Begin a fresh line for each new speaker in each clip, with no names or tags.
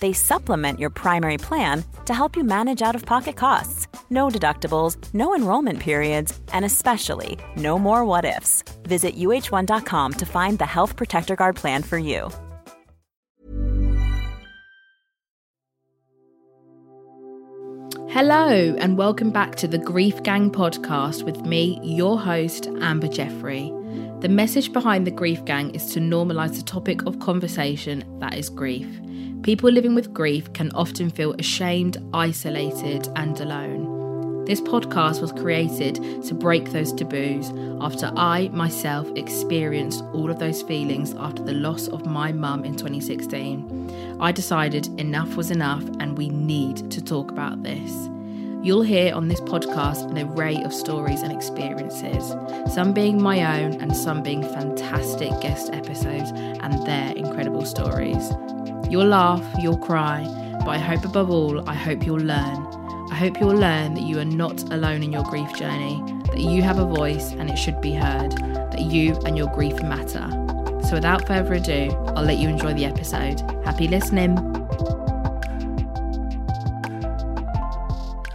They supplement your primary plan to help you manage out of pocket costs. No deductibles, no enrollment periods, and especially no more what ifs. Visit uh1.com to find the Health Protector Guard plan for you.
Hello, and welcome back to the Grief Gang podcast with me, your host, Amber Jeffrey. The message behind the Grief Gang is to normalise the topic of conversation that is grief. People living with grief can often feel ashamed, isolated, and alone. This podcast was created to break those taboos after I myself experienced all of those feelings after the loss of my mum in 2016. I decided enough was enough and we need to talk about this. You'll hear on this podcast an array of stories and experiences, some being my own and some being fantastic guest episodes and their incredible stories. You'll laugh, you'll cry, but I hope above all, I hope you'll learn. I hope you'll learn that you are not alone in your grief journey, that you have a voice and it should be heard, that you and your grief matter. So without further ado, I'll let you enjoy the episode. Happy listening.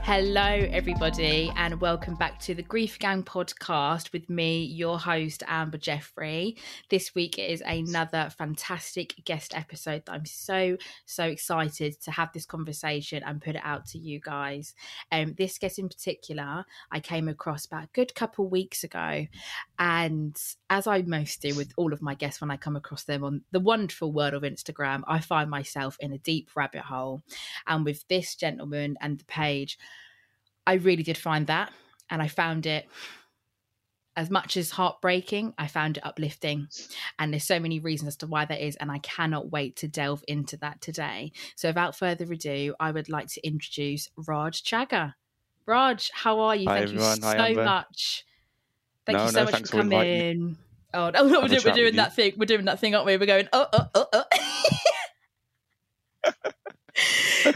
Hello, everybody, and welcome back to the Grief Gang podcast with me, your host, Amber Jeffrey. This week is another fantastic guest episode that I'm so, so excited to have this conversation and put it out to you guys. Um, this guest in particular, I came across about a good couple weeks ago, and as I most do with all of my guests when I come across them on the wonderful world of Instagram, I find myself in a deep rabbit hole. And with this gentleman and the page, I really did find that. And I found it as much as heartbreaking, I found it uplifting. And there's so many reasons as to why that is. And I cannot wait to delve into that today. So without further ado, I would like to introduce Raj Chagger. Raj, how are you?
Hi,
Thank
everyone.
you
Hi,
so
Amber.
much. Thank
No,
you so
no,
much for coming. Oh, no, we're, doing, we're doing
you.
that thing. We're doing that thing, aren't we? We're going, oh, oh, oh, oh.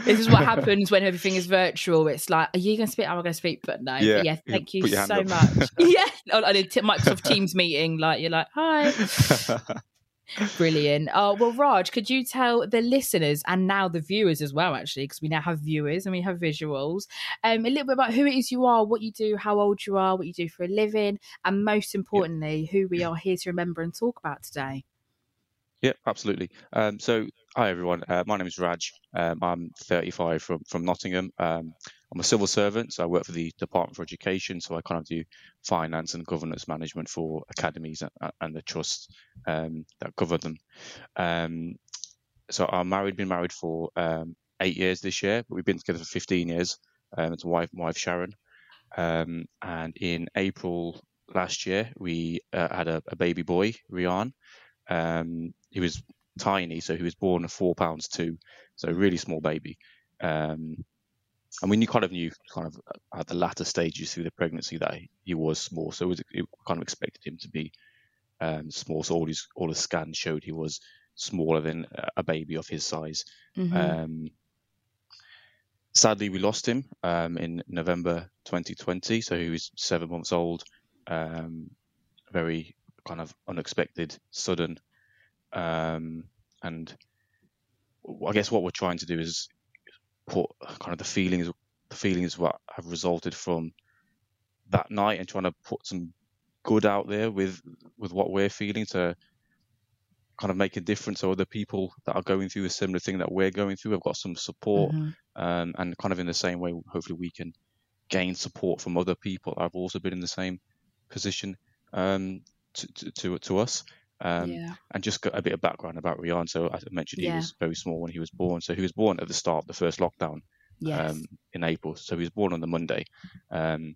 this is what happens when everything is virtual. It's like, are you going to speak? Am I going to speak? But no.
Yeah,
But yeah, thank you
your
so
up.
much. yeah. On t- Microsoft Teams meeting. Like, you're like, hi. Brilliant. Oh, well, Raj, could you tell the listeners and now the viewers as well, actually, because we now have viewers and we have visuals, um, a little bit about who it is you are, what you do, how old you are, what you do for a living, and most importantly, who we are here to remember and talk about today.
Yeah, absolutely. Um, so, hi everyone. Uh, my name is Raj. Um, I'm 35 from from Nottingham. Um, I'm a civil servant, so I work for the Department for Education. So I kind of do finance and governance management for academies and, and the trusts um, that cover them. Um, so I'm married. Been married for um, eight years this year, but we've been together for 15 years. It's wife, wife Sharan. And in April last year, we uh, had a, a baby boy, Riaan. Um, he was tiny, so he was born at four pounds two, so a really small baby. Um, and we knew, kind of knew kind of at the latter stages through the pregnancy that he, was small, so it was, it kind of expected him to be um, small. So all his all his scans showed he was smaller than a- baby of his size.
Mhm.
Um, sadly, we lost him um, in November 2020. So he was seven months old. Um, very kind of unexpected, sudden um, and I guess what we're trying to do is put kind of the feelings, the feelings what have resulted from that night, and trying to put some good out there with with what we're feeling to kind of make a difference to other people that are going through a similar thing that we're going through. I've got some support, mm-hmm. um, and kind of in the same way, hopefully we can gain support from other people that have also been in the same position um, to, to, to us. Um, yeah. And just got a bit of background about Riaan. So I mentioned he yeah. was very small when he was born. So he was born at the start of the first lockdown yes. um, in April. So he was born on the Monday, um,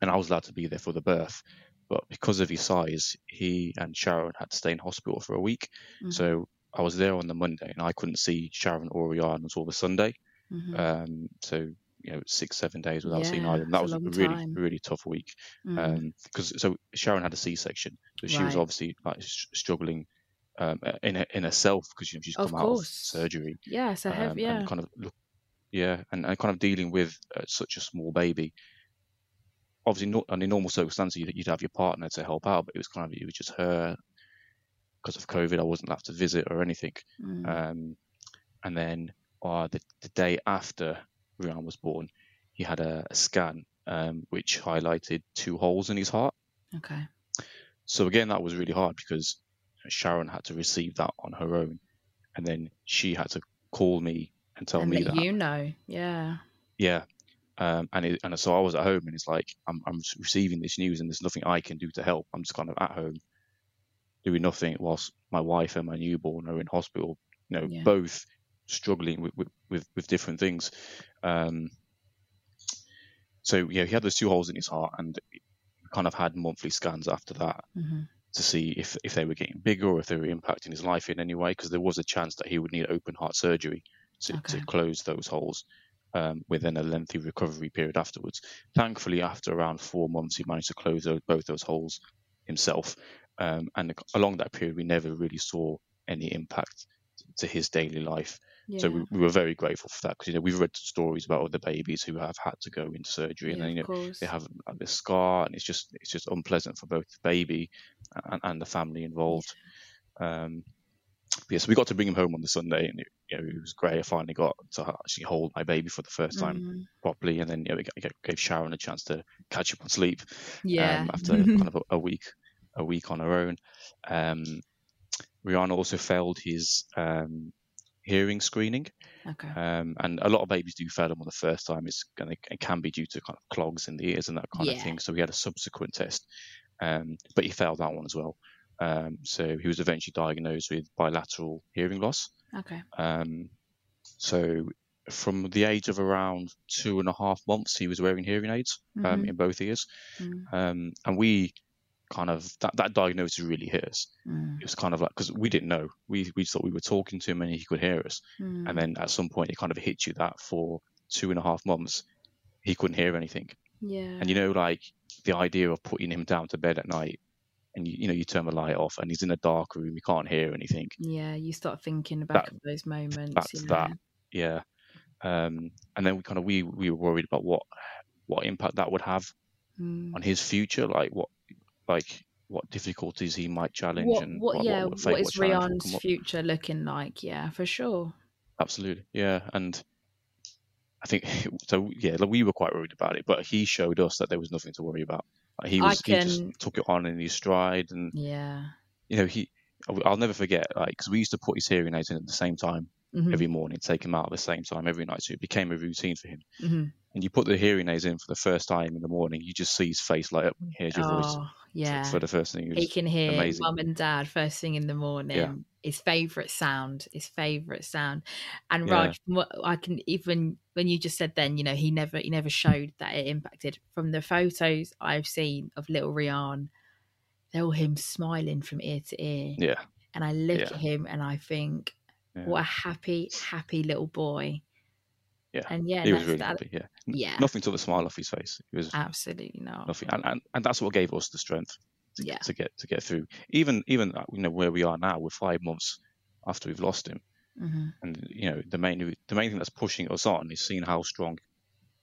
and I was allowed to be there for the birth. But because of his size, he and Sharan had to stay in hospital for a week. Mm-hmm. So I was there on the Monday, and I couldn't see Sharan or Riaan until the Sunday. Mm-hmm. Um, so you know six seven days without yeah, seeing either. And that was a really time. really tough week because mm. um, so Sharan had a C section, so she right. was obviously like struggling. Um, in in herself because you know she's come out of surgery.
Yeah, so have, um, yeah.
And kind of look, yeah, and, and kind of dealing with uh, such a small baby. Obviously, not under normal circumstances, you'd, you'd have your partner to help out, but it was kind of it was just her because of COVID. I wasn't allowed to visit or anything. Mm. Um, and then uh, the the day after Riaan was born, he had a, a scan um, which highlighted two holes in his heart.
Okay.
So again, that was really hard because Sharan had to receive that on her own, and then she had to call me and tell
and
me that,
you know, yeah,
yeah. Um, and it, and so I was at home, and it's like I'm I'm receiving this news, and there's nothing I can do to help. I'm just kind of at home doing nothing whilst my wife and my newborn are in hospital. You know, yeah. both struggling with, with, with, with different things. Um, so yeah, he had those two holes in his heart, and kind of had monthly scans after that mm-hmm. to see if if they were getting bigger or if they were impacting his life in any way. Because there was a chance that he would need open heart surgery to, okay. to close those holes. Um, within a lengthy recovery period afterwards. Thankfully, after around four months, he managed to close those, both those holes himself. Um, and along that period, we never really saw any impact to his daily life. Yeah. So we, we, were very grateful for that because you know we've read stories about other babies who have had to go into surgery and then you know they have this scar and it's just it's just unpleasant for both the baby and, and the family involved. Um, yeah, so we got to bring him home on the Sunday, and it, you know, it was great. I finally got to actually hold my baby for the first time mm. properly, and then you know, it gave Sharan a chance to catch up on sleep.
Yeah.
Um, after kind of a, a, week, a week on her own. Um, Riaan also failed his um, hearing screening.
Okay.
Um, and a lot of babies do fail them on the first time. It's gonna, it can be due to kind of clogs in the ears and that kind yeah. of thing. So we had a subsequent test, um, but he failed that one as well. Um, so he was eventually diagnosed with bilateral hearing loss.
Okay.
Um, so from the age of around two and a half months, he was wearing hearing aids um, mm-hmm. in both ears, mm-hmm. and we kind of that, that diagnosis really hit us. Mm. It was kind of like because we didn't know. We we thought we were talking to him and he could hear us, mm. and then at some point it kind of hit you that for two and a half months he couldn't hear anything.
Yeah.
And you know, like the idea of putting him down to bed at night, and you, you know you turn the light off and he's in a dark room, you can't hear anything.
Yeah, you start thinking about that, those moments.
To that, yeah. Um, and then we kind of we we were worried about what what impact that would have mm. on his future, like what like what difficulties he might challenge
what,
and
what, what yeah what, what is Riaan's future looking like? Yeah for sure.
Absolutely. Yeah and I think so yeah we were quite worried about it but he showed us that there was nothing to worry about. Like, he was can... he just took it on in his stride and
yeah.
you know he I'll never forget like because we used to put his hearing aids in at the same time mm-hmm. every morning take him out at the same time every night so it became a routine for him mm-hmm. and you put the hearing aids in for the first time in the morning you just see his face light up when he hears your oh, voice
yeah.
For the first thing.
He can hear mum and dad first thing in the morning. Yeah. His favourite sound, his favourite sound. And yeah. Raj, what I can even when you just said then, you know, he never he never showed that it impacted. From the photos I've seen of little Riaan, they're all him smiling from ear to ear.
Yeah.
And I look yeah. at him and I think, what a happy, happy little boy.
Yeah,
and yeah,
he was really that, happy. Yeah,
yeah,
nothing took the smile off his face. He was
absolutely not
nothing, and, and and that's what gave us the strength. To,
yeah.
to get to get through. Even even uh, you know where we are now, we're five months after we've lost him, mm-hmm. and you know the main the main thing that's pushing us on is seeing how strong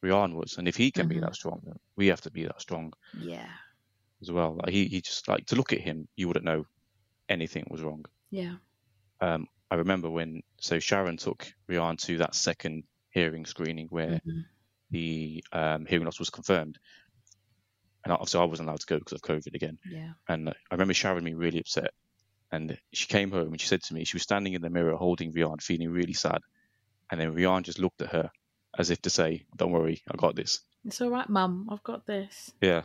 Riaan was, and if he can mm-hmm. be that strong, we have to be that strong.
Yeah.
As well, like he he just like to look at him, you wouldn't know anything was wrong.
Yeah.
um, I remember when so Sharan took Riaan to that second hearing screening where
Mhm.
the um, hearing loss was confirmed, and obviously I wasn't allowed to go because of COVID again.
Yeah.
And I remember Sharan being really upset. And she came home and she said to me, she was standing in the mirror holding Riaan, feeling really sad. And then Riaan just looked at her as if to say, Don't worry, I got this.
It's all right, Mum. I've got this.
Yeah.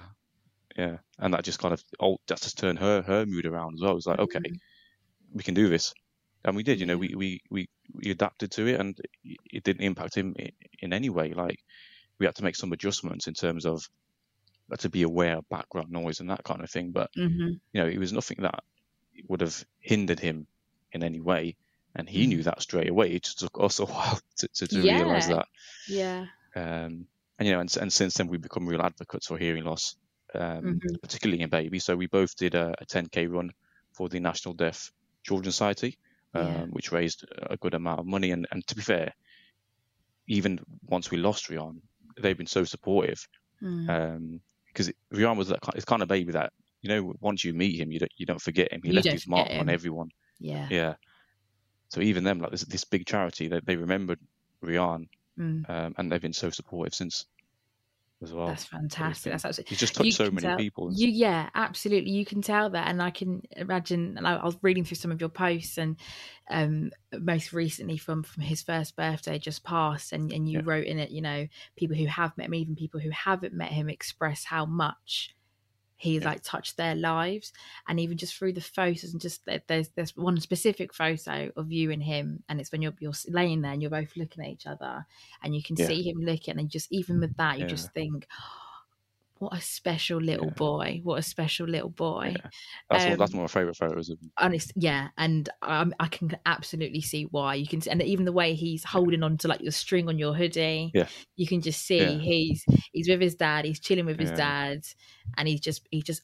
Yeah. And that just kind of, oh, that just turned her her mood around as well. It was like, okay, we can do this. And we did, you know, we, we, we, we adapted to it and it didn't impact him in any way. Like, we had to make some adjustments in terms of uh, to be aware of background noise and that kind of thing. But
hmm
you know, it was nothing that would have hindered him in any way. And he knew that straight away. It just took us a while to, to, to realize that.
Yeah.
Um, and, you know, and, and since then we've become real advocates for hearing loss, um,
Mhm.
particularly in babies. So we both did a, a 10K run for the National Deaf Children's Society, um,
Yeah.
which raised a good amount of money. And, and to be fair, even once we lost Riaan, they've been so supportive
Mm.
because Riaan was that kind, it's kind of baby that you know once you meet him you don't you don't forget him. He
You
left his mark
forget
on everyone.
yeah.
Yeah. So even them like this this big charity they they remembered Riaan
Mm.
um, and they've been so supportive since as well.
That's fantastic. That's absolutely.
He's just touched
you
so many
tell-
people.
You, yeah, absolutely. You can tell that, and I can imagine. And I, I was reading through some of your posts, and um, most recently from from his first birthday just passed, and and you
Yeah.
wrote in it, you know, people who have met him, even people who haven't met him, express how much he's
Yeah.
like touched their lives, and even just through the photos, and just there's there's one specific photo of you and him, and it's when you're you're laying there and you're both looking at each other, and you can
Yeah.
see him looking, and just even with that, you
Yeah.
just think. What a special little
Yeah.
boy! What a special little boy!
Yeah. That's one, that's
um,
one of my favourite photos of him.
honest yeah and um, i can absolutely see why you can and even the way he's holding on to like the string on your hoodie
Yeah.
you can just see
Yeah.
he's he's with his dad he's chilling with his dad and he's just he's just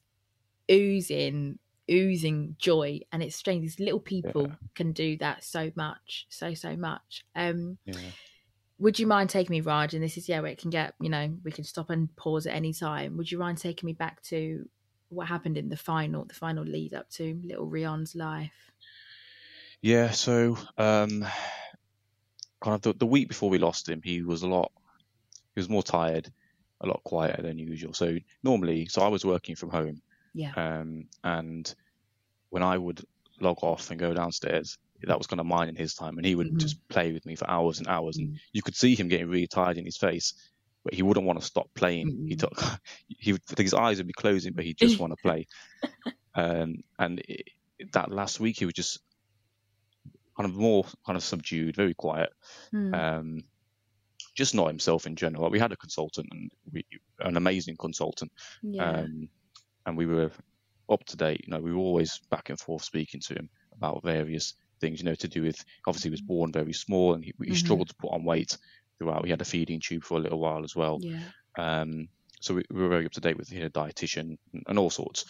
oozing oozing joy and it's strange these little people can do that so much so so much um
Yeah.
Would you mind taking me raj and this is yeah where it can get you know we can stop and pause at any time. Would you mind taking me back to what happened in the final the final lead up to little Riaan's life?
Yeah, so um, kind of the, the week before we lost him, he was a lot, he was more tired, a lot quieter than usual. So normally, so I was working from home,
yeah.
Um, and when I would log off and go downstairs, that was kind of mine in his time, and he would
Mhm.
just play with me for hours and hours, and
Mm.
you could see him getting really tired in his face, but he wouldn't want to stop playing. He
Mm.
took, he would, his eyes would be closing, but he just want to play. Um, and it, that last week, he was just kind of more kind of subdued, very quiet,
Hmm.
um, just not himself in general. We had a consultant, and we, an amazing consultant,
yeah
um, and we were up to date. You know, we were always back and forth speaking to him about various things. You know, to do with obviously he was born very small and he, he
Mhm.
struggled to put on weight throughout. He had a feeding tube for a little while as well.
yeah
Um, so we, we were very up to date with you know, dietitian and, and all sorts.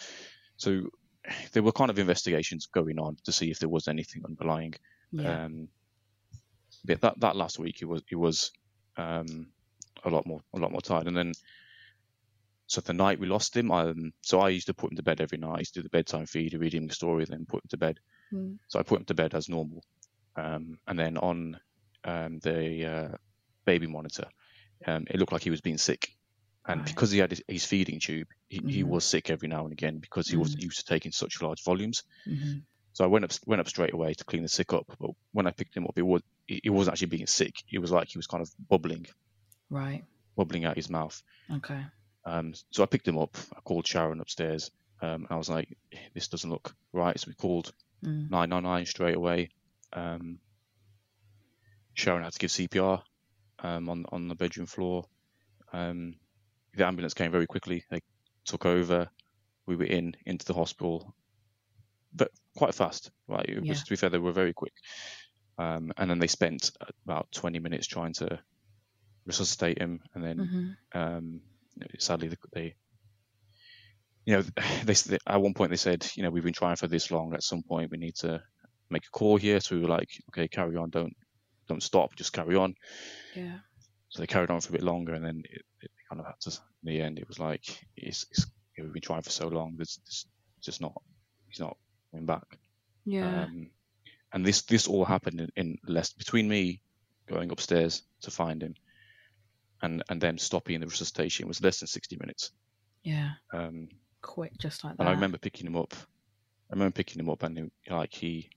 So there were kind of investigations going on to see if there was anything underlying.
yeah
Um, but that that last week, he was he was um, a lot more a lot more tired. And then, so the night we lost him, um, so I used to put him to bed every night. I used to do the bedtime feed, read him a story, then put him to bed.
Hmm.
So I put him to bed as normal. Um, and then on um, the uh, baby monitor, um, it looked like he was being sick. And
Right.
because he had his, his feeding tube, he, he
Mhm.
was sick every now and again because he wasn't used to taking such large volumes.
Mhm.
So I went up went up straight away to clean the sick up. But when I picked him up, it was he he wasn't actually being sick. It was like he was kind of bubbling,
right
bubbling out his mouth.
okay
Um, so I picked him up. I called Sharan upstairs. Um, and I was like, this doesn't look right. So we called
Mm.
999 straight away. Um, Sharan had to give CPR um, on on the bedroom floor. Um, the ambulance came very quickly. They took over. We were in into the hospital, but quite fast. Right, it was,
Yeah.
to be fair, they were very quick. Um, and then they spent about 20 minutes trying to resuscitate him, and then
Mhm.
Sadly they, they you know they, they at one point they said you know we've been trying for this long. At some point we need to make a call here. So we were like okay carry on. Don't don't stop. Just carry on.
Yeah.
So they carried on for a bit longer and then it, it kind of had to in the end it was like it's, it's we've been trying for so long. There's, there's just not he's not coming back.
Yeah.
Um, and this this all happened in, in less between me going upstairs to find him and and then stopping in the resuscitation was less than 60 minutes
Yeah.
um
Quick, just like that.
and i remember picking him up i remember picking him up and he, like he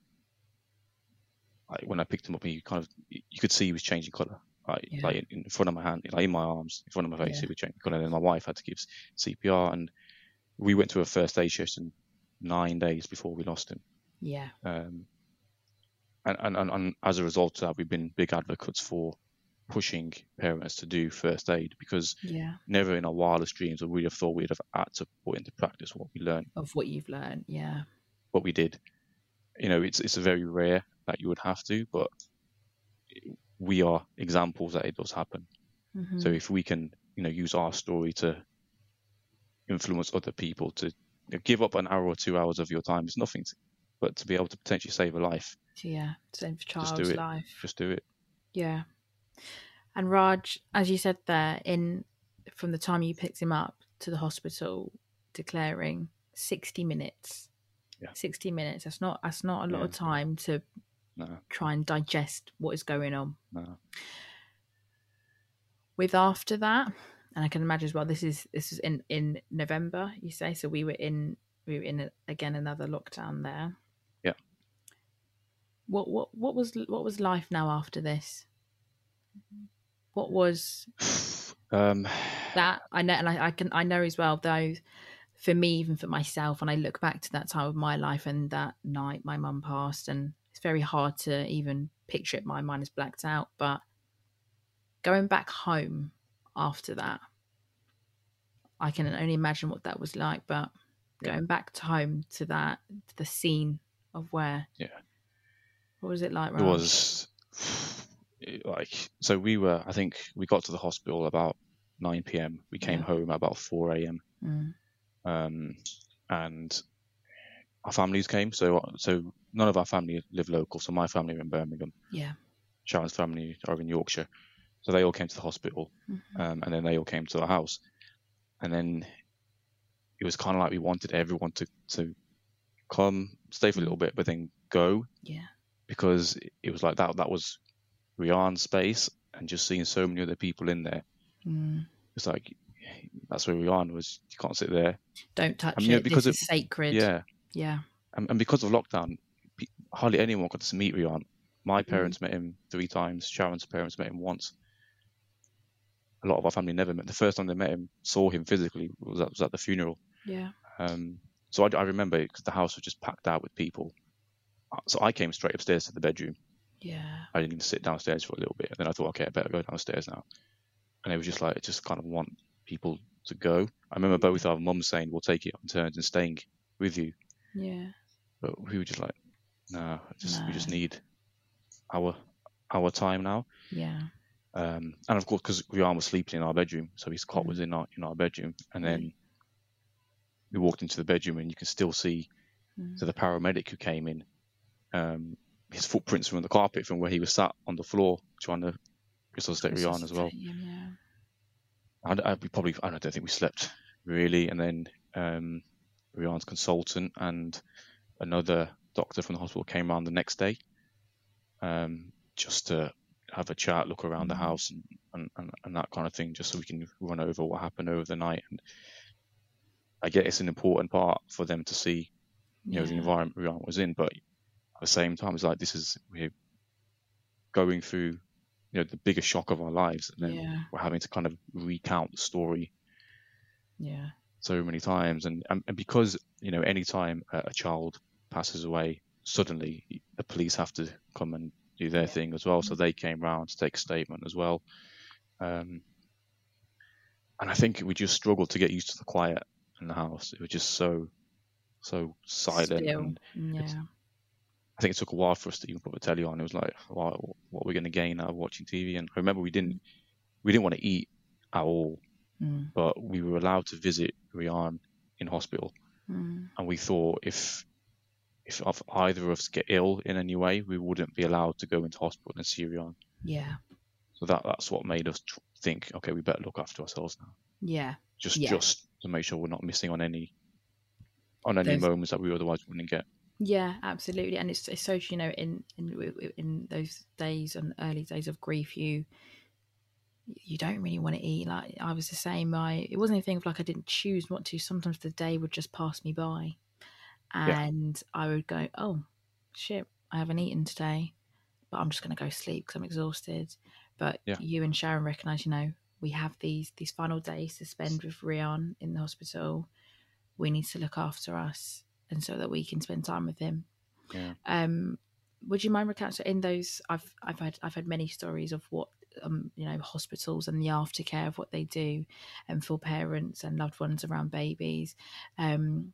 like when i picked him up he kind of you could see he was changing color like,
Yeah.
like in, in front of my hand like in my arms in front of my face
Yeah.
he was changing color and then my wife had to give cpr and we went to a first aid session nine days before we lost him
Yeah.
um, and, and, and, and as a result of that, we've been big advocates for pushing parents to do first aid because
Yeah.
never in our wildest dreams would we have thought we'd have had to put into practice what we learned,
Of what you've learned. Yeah.
what we did. You know, it's it's very rare that you would have to, but we are examples that it does happen.
Mhm.
So if we can, you know, use our story to influence other people to give up an hour or two hours of your time is nothing, to, but to be able to potentially save a life,
yeah. Same for
Just do
child's
it.
life.
just do it.
Yeah. And Raj, as you said there, in from the time you picked him up to the hospital, declaring sixty minutes.
Yeah.
Sixty minutes. That's not that's not a lot of time to
No,
try and digest what is going on.
no.
With after that, and I can imagine as well. This is this is in in November. You say so. We were in we were in a, again another lockdown there.
Yeah.
What what what was what was life now after this? What was
Um,
that I know, and I, I can I know as well. Though, for me, even for myself, when I look back to that time of my life and that night my mum passed, and it's very hard to even picture it. My mind is blacked out. But going back home after that, I can only imagine what that was like. But going back to home to that, to the scene of where,
Yeah.
what was it like?
it was like so we were i think we got to the hospital about 9 p.m we came
Yeah.
home about 4 a.m
Mm,
um, and our families came. So so none of our family live local. So my family are in birmingham.
Yeah,
sharan's family are in yorkshire. So they all came to the hospital
Mhm.
um, and then they all came to our house. And then it was kind of like we wanted everyone to to come stay for a little bit but then go
yeah,
because it was like that. That was Riaan's space, and just seeing so many other people in there,
mm.
it's like that's where Riaan was. You can't sit there.
Don't touch
I mean,
it.
because it-
is sacred.
Yeah,
yeah,
and, and because of lockdown, hardly anyone got to meet Riaan. My
Mm.
parents met him three times. Sharan's parents met him once. A lot of our family never met. The first time they met him, saw him physically, was at, was at the funeral.
yeah.
Um, so I, I remember because the house was just packed out with people. Uh, So I came straight upstairs to the bedroom.
Yeah.
I didn't even sit downstairs for a little bit. And then I thought, okay, I better go downstairs now. And it was just like, I just kind of want people to go. I remember both our mums saying, we'll take it on turns and staying with you.
Yeah.
But we were just like, no, just, we just need our our time now.
Yeah.
Um, and of course, because Riaan was sleeping in our bedroom, so his cot
Mm.
was in our in our bedroom. And then we walked into the bedroom, and you can still see
Mm.
so the paramedic who came in, um, his footprints were on the carpet from where he was sat on the floor trying to resuscitate Riaan as well.
Him, Yeah.
I, we probably, I don't think we slept really. And then um, Riaan's consultant and another doctor from the hospital came around the next day um, just to have a chat, look around the
Mhm.
house and, and, and, and that kind of thing, just so we can run over what happened over the night. And I get it's an important part for them to see, you know, the
Yeah.
environment Riaan was in. But the same time, it's like this is, we're going through, you know, the biggest shock of our lives. And then
Yeah.
we're having to kind of recount the story
Yeah.
so many times and and, and because you know anytime a, a child passes away suddenly the police have to come and do their
Yeah.
thing as well so they came round to take a statement as well um and i think we just struggled to get used to the quiet in the house it was just so so silent
Still.
and
Yeah.
I think it took a while for us to even put the telly on it was like wow, what are we going to gain out of watching tv and i remember we didn't we didn't want to eat at all
Mm.
but we were allowed to visit Riaan in hospital,
Mm.
and we thought if if either of us get ill in any way, we wouldn't be allowed to go into hospital and see Riaan.
Yeah.
So that that's what made us think, okay, we better look after ourselves now,
Yeah.
just
Yeah.
just to make sure we're not missing on any on any
Those-
moments that we otherwise wouldn't get.
Yeah, absolutely, and it's, it's so you know in in in those days and early days of grief, you you don't really want to eat. Like I was the same. I it wasn't anything of like I didn't choose not to. Sometimes the day would just pass me by, and yeah. I would go, "Oh, shit, I haven't eaten today, but I'm just going to go sleep because I'm exhausted." But yeah. you and Sharan recognize, you know, we have these these final days to spend with Riaan in the hospital. We need to look after us, and so that we can spend time with him.
Yeah.
Um, would you mind recounting in those? I've I've had I've had many stories of what um, you know hospitals and the aftercare of what they do, and um, for parents and loved ones around babies. Um,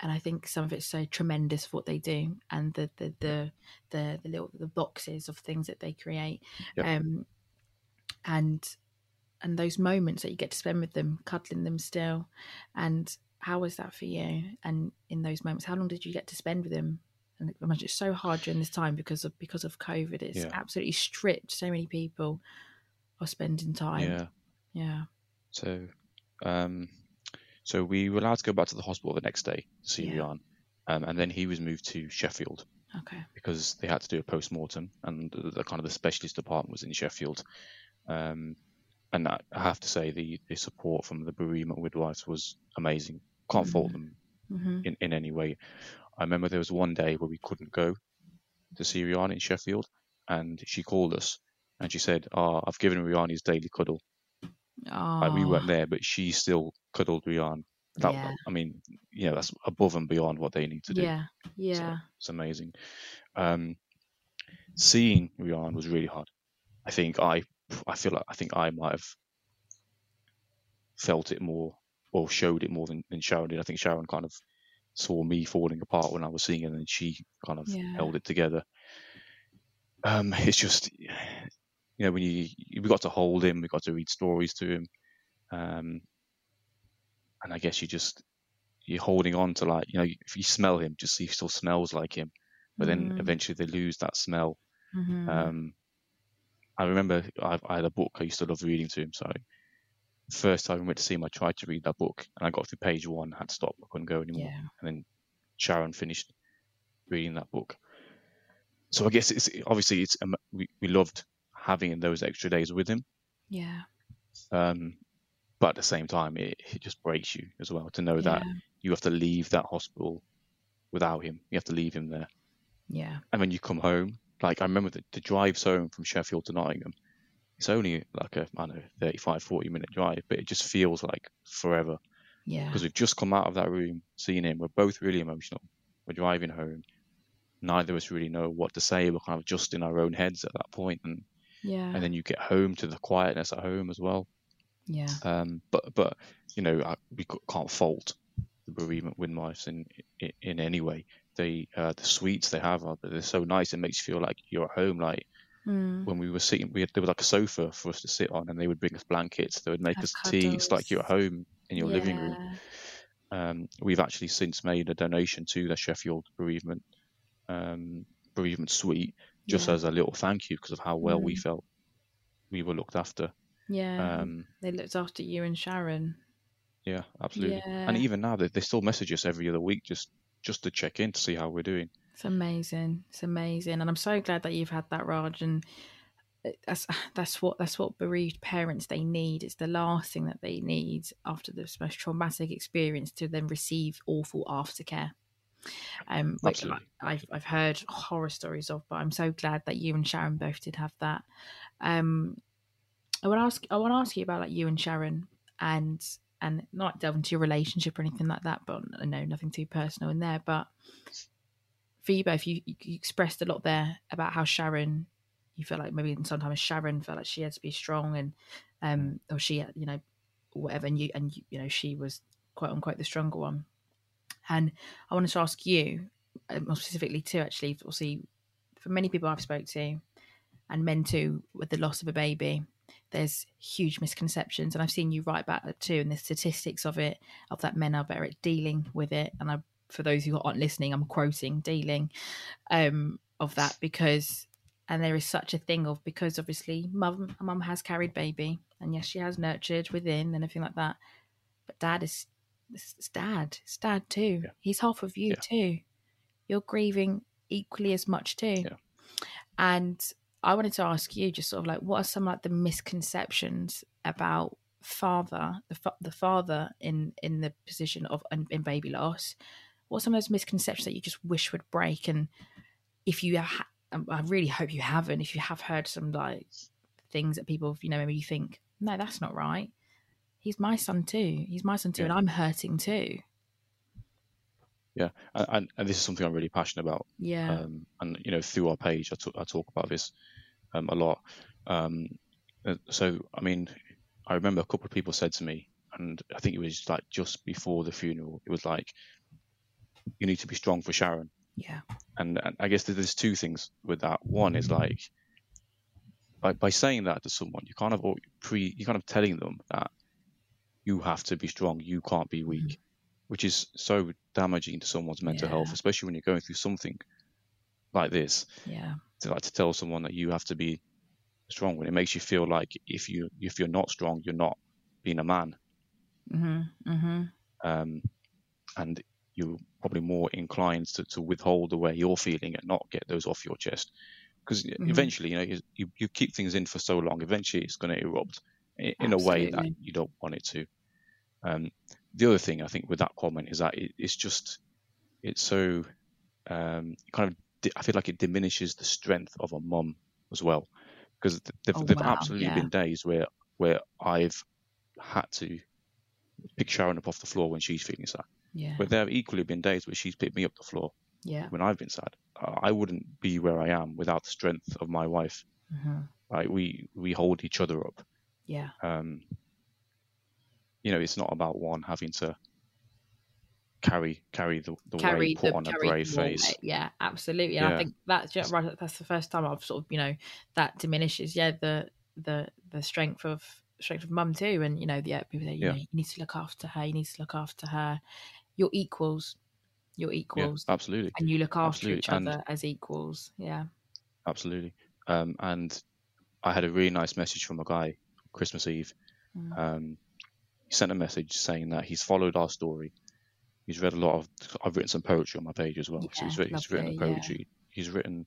and I think some of it's so tremendous for what they do and the the the the, the little the boxes of things that they create. Yep. Um, and and those moments that you get to spend with them, cuddling them still. And how was that for you? And in those moments, how long did you get to spend with him? And I imagine it's so hard during this time because of because of COVID. It's yeah. absolutely stripped so many people are spending time.
Yeah.
Yeah.
So um so we were allowed to go back to the hospital the next day to see yeah. Riaan. Um, and then he was moved to Sheffield.
Okay.
Because they had to do a post mortem, and the, the, kind of the specialist department was in Sheffield. Um, and I have to say the, the support from the bereavement midwives was amazing. Can't mm-hmm. fault them mm-hmm. in, in any way. I remember there was one day where we couldn't go to see Riaan in Sheffield, and she called us and she said, "Oh, I've given Riaan his daily cuddle."
Like,
we weren't there, but she still cuddled Riaan. That, yeah. I mean, you know, that's above and beyond what they need to do.
Yeah, yeah,
so it's amazing. Um, seeing Riaan was really hard. I think I I feel like I think I might have felt it more or showed it more than, than Sharan did. I think Sharan kind of saw me falling apart when I was seeing it, and she kind of yeah. held it together. Um, it's just, you know, when you we got to hold him, we got to read stories to him, um, and I guess you just you're holding on to like you know if you smell him, just see if he still smells like him, but mm-hmm. then eventually they lose that smell.
Mm-hmm.
Um, I remember I, I, had a book I used to love reading to him. So first time I went to see him, I tried to read that book, and I got through page one, had to stop, I couldn't go anymore.
Yeah.
And then Sharan finished reading that book. So I guess it's obviously it's um, we, we loved having those extra days with him.
Yeah.
Um, but at the same time, it, it just breaks you as well to know yeah. that you have to leave that hospital without him. You have to leave him there.
Yeah.
And when you come home, like I remember the, the drive home from Sheffield to Nottingham. It's only like a I don't know 35, 40 minute drive, but it just feels like forever.
Yeah.
Because we've just come out of that room, seeing him. We're both really emotional. We're driving home. Neither of us really know what to say. We're kind of just in our own heads at that point, and
yeah.
And then you get home to the quietness at home as well.
Yeah.
Um. But but you know I, we can't fault the bereavement midwives in, in in any way the uh, the suites they have are they're so nice. It makes you feel like you're at home. Like
mm.
when we were sitting, we had, there was like a sofa for us to sit on, and they would bring us blankets. They would make us cuddles. tea. It's like you're at home in your yeah. living room. Um, we've actually since made a donation to the Sheffield bereavement um, bereavement suite just yeah. as a little thank you because of how well mm. we felt we were looked after.
Yeah, um, they looked after you and Sharan.
Yeah, absolutely.
Yeah.
And even now, they, they still message us every other week, just just to check in to see how we're doing.
It's amazing. It's amazing, and I'm so glad that you've had that, Raj. And that's that's what that's what bereaved parents they need. It's the last thing that they need after this most traumatic experience to then receive awful aftercare. Um, which I've I've heard horror stories of, but I'm so glad that you and Sharan both did have that. Um, I want to ask I want to ask you about like you and Sharan and and not delve into your relationship or anything like that, but I know nothing too personal in there. But for you both, you, you expressed a lot there about how Sharan, you felt like maybe sometimes Sharan felt like she had to be strong and, um, or she, had, you know, whatever, and you, and you, you know, she was quote unquote the stronger one. And I wanted to ask you, uh, more specifically too, actually, obviously, for many people I've spoke to, and men too, with the loss of a baby, there's huge misconceptions and i've seen you write about that too and the statistics of it of that men are better at dealing with it and i for those who aren't listening i'm quoting dealing um of that because and there is such a thing of because obviously mum mum has carried baby and yes she has nurtured within and everything like that but dad is it's dad it's dad too yeah. he's half of you yeah. too you're grieving equally as much too.
Yeah.
And I wanted to ask you just sort of like what are some like the misconceptions about father the fa- the father in in the position of in, in baby loss what some of those misconceptions that you just wish would break? And if you ha- um, I really hope you haven't. If you have heard some like things that people you know maybe you think no that's not right. He's my son too. He's my son too
Yeah.
and I'm hurting too.
Yeah, and, and, and this is something I'm really passionate about.
yeah.
Um, and you know, through our page, I talk, about this um, a lot. Um, uh, so, I mean, I remember a couple of people said to me, and I think it was like just before the funeral, it was like, "You need to be strong for Sharan."
yeah.
And, and I guess there's two things with that. One is like, by by saying that to someone, you kind of pre, you're kind of telling them that you have to be strong, you can't be weak, which is so damaging to someone's mental health, especially when you're going through something like this.
Yeah.
To like to tell someone that you have to be strong when it makes you feel like if you if you're not strong you're not being a man.
Mhm mhm
um, and you're probably more inclined to, to withhold the way you're feeling and not get those off your chest. Because
Mhm.
eventually you know you, you, you keep things in for so long eventually it's going to erupt in, in a way that you don't want it to. Um, the other thing i think with that comment is that it, it's just it's so um, kind of i feel like it diminishes the strength of a mum as well. Because there've,
Oh, wow,
absolutely
yeah.
been days where where i've had to pick sharan up off the floor when she's feeling sad
yeah
but there have equally been days where she's picked me up the floor
yeah
when I've been sad. I wouldn't be where I am without the strength of my wife.
mhm
Right? We we hold each other up.
yeah
Um, you know, it's not about one having to carry carry the, the
carry
weight, put
the
on a brave
the
face.
weight. Yeah, absolutely. And I think that's just right. That's the first time I've sort of you know that diminishes. Yeah, the the the strength of strength of mum too. And you know, yeah, people say you
Yeah.
know you need to look after her. You need to look after her. You're equals. You're
Yeah,
equals,
absolutely,
and you look after
absolutely.
each
And-
other as equals. Yeah.
absolutely. Um, and I had a really nice message from a guy Christmas Eve.
Mm.
Um, he sent a message saying that he's followed our story. He's read a lot of. I've written some poetry on my page as well. so he's,
Yeah,
he's written
lovely, yeah.
poetry. He's written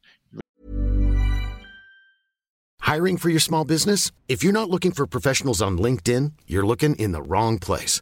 Hiring for your small business? If you're not looking for professionals on LinkedIn, you're looking in the wrong place.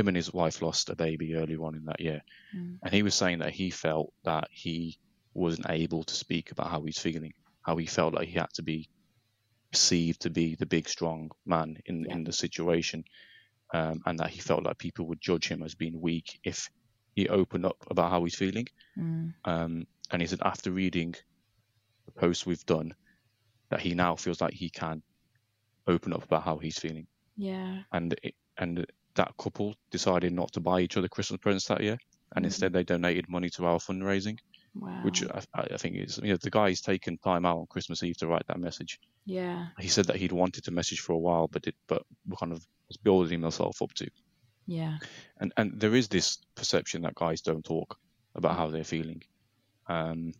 him and his wife lost a baby early on in that year,
Mm.
and he was saying that he felt that he wasn't able to speak about how he's feeling, how he felt like he had to be perceived to be the big strong man in
Yeah.
in the situation, um, and that he felt like people would judge him as being weak if he opened up about how he's feeling.
Mm.
Um, and he said after reading the posts we've done, that he now feels like he can open up about how he's feeling
Yeah.
and it, and that couple decided not to buy each other Christmas presents that year, and
Mhm.
instead they donated money to our fundraising,
Wow.
which I, I think is you know the guy's taken time out on Christmas Eve to write that message.
yeah.
He said that he'd wanted to message for a while, but it but kind of was building himself up to,
Yeah.
and and there is this perception that guys don't talk about how they're feeling, um,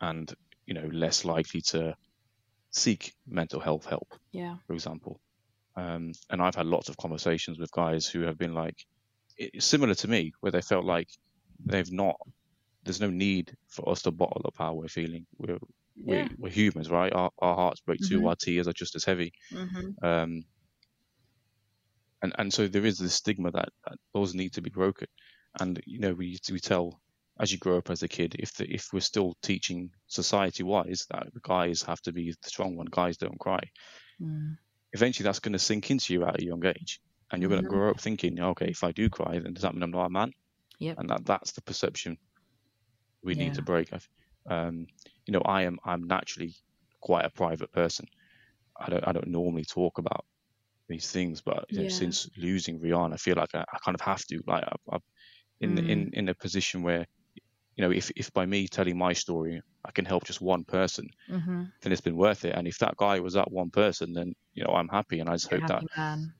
and you know less likely to seek mental health help
Yeah.
for example. Um, and I've had lots of conversations with guys who have been like, it's similar to me, where they felt like they've not, there's no need for us to bottle up how we're feeling. We're,
Yeah.
we're, we're humans, right? Our, our hearts break too,
Mhm.
our tears are just as heavy.
Mm-hmm.
Um, and, and so there is this stigma that, that those need to be broken. And, you know, we, we tell as you grow up as a kid, if the, if we're still teaching society wise that guys have to be the strong one, guys don't cry,
Mm.
Eventually that's going to sink into you at a young age, and you're going to
Mhm.
grow up thinking, okay, if I do cry, then does that mean I'm not a man?
Yep.
And that that's the perception we
Yeah.
need to break. Um, you know, I am I'm naturally quite a private person. I don't I don't normally talk about these things, but you know, since losing Riaan, I feel like I, I kind of have to. Like I've, I've in
Mm.
in in a position where you know if if by me telling my story I can help just one person,
Mm-hmm.
then it's been worth it. And if that guy was that one person, then you know I'm happy, and I just hope that
man.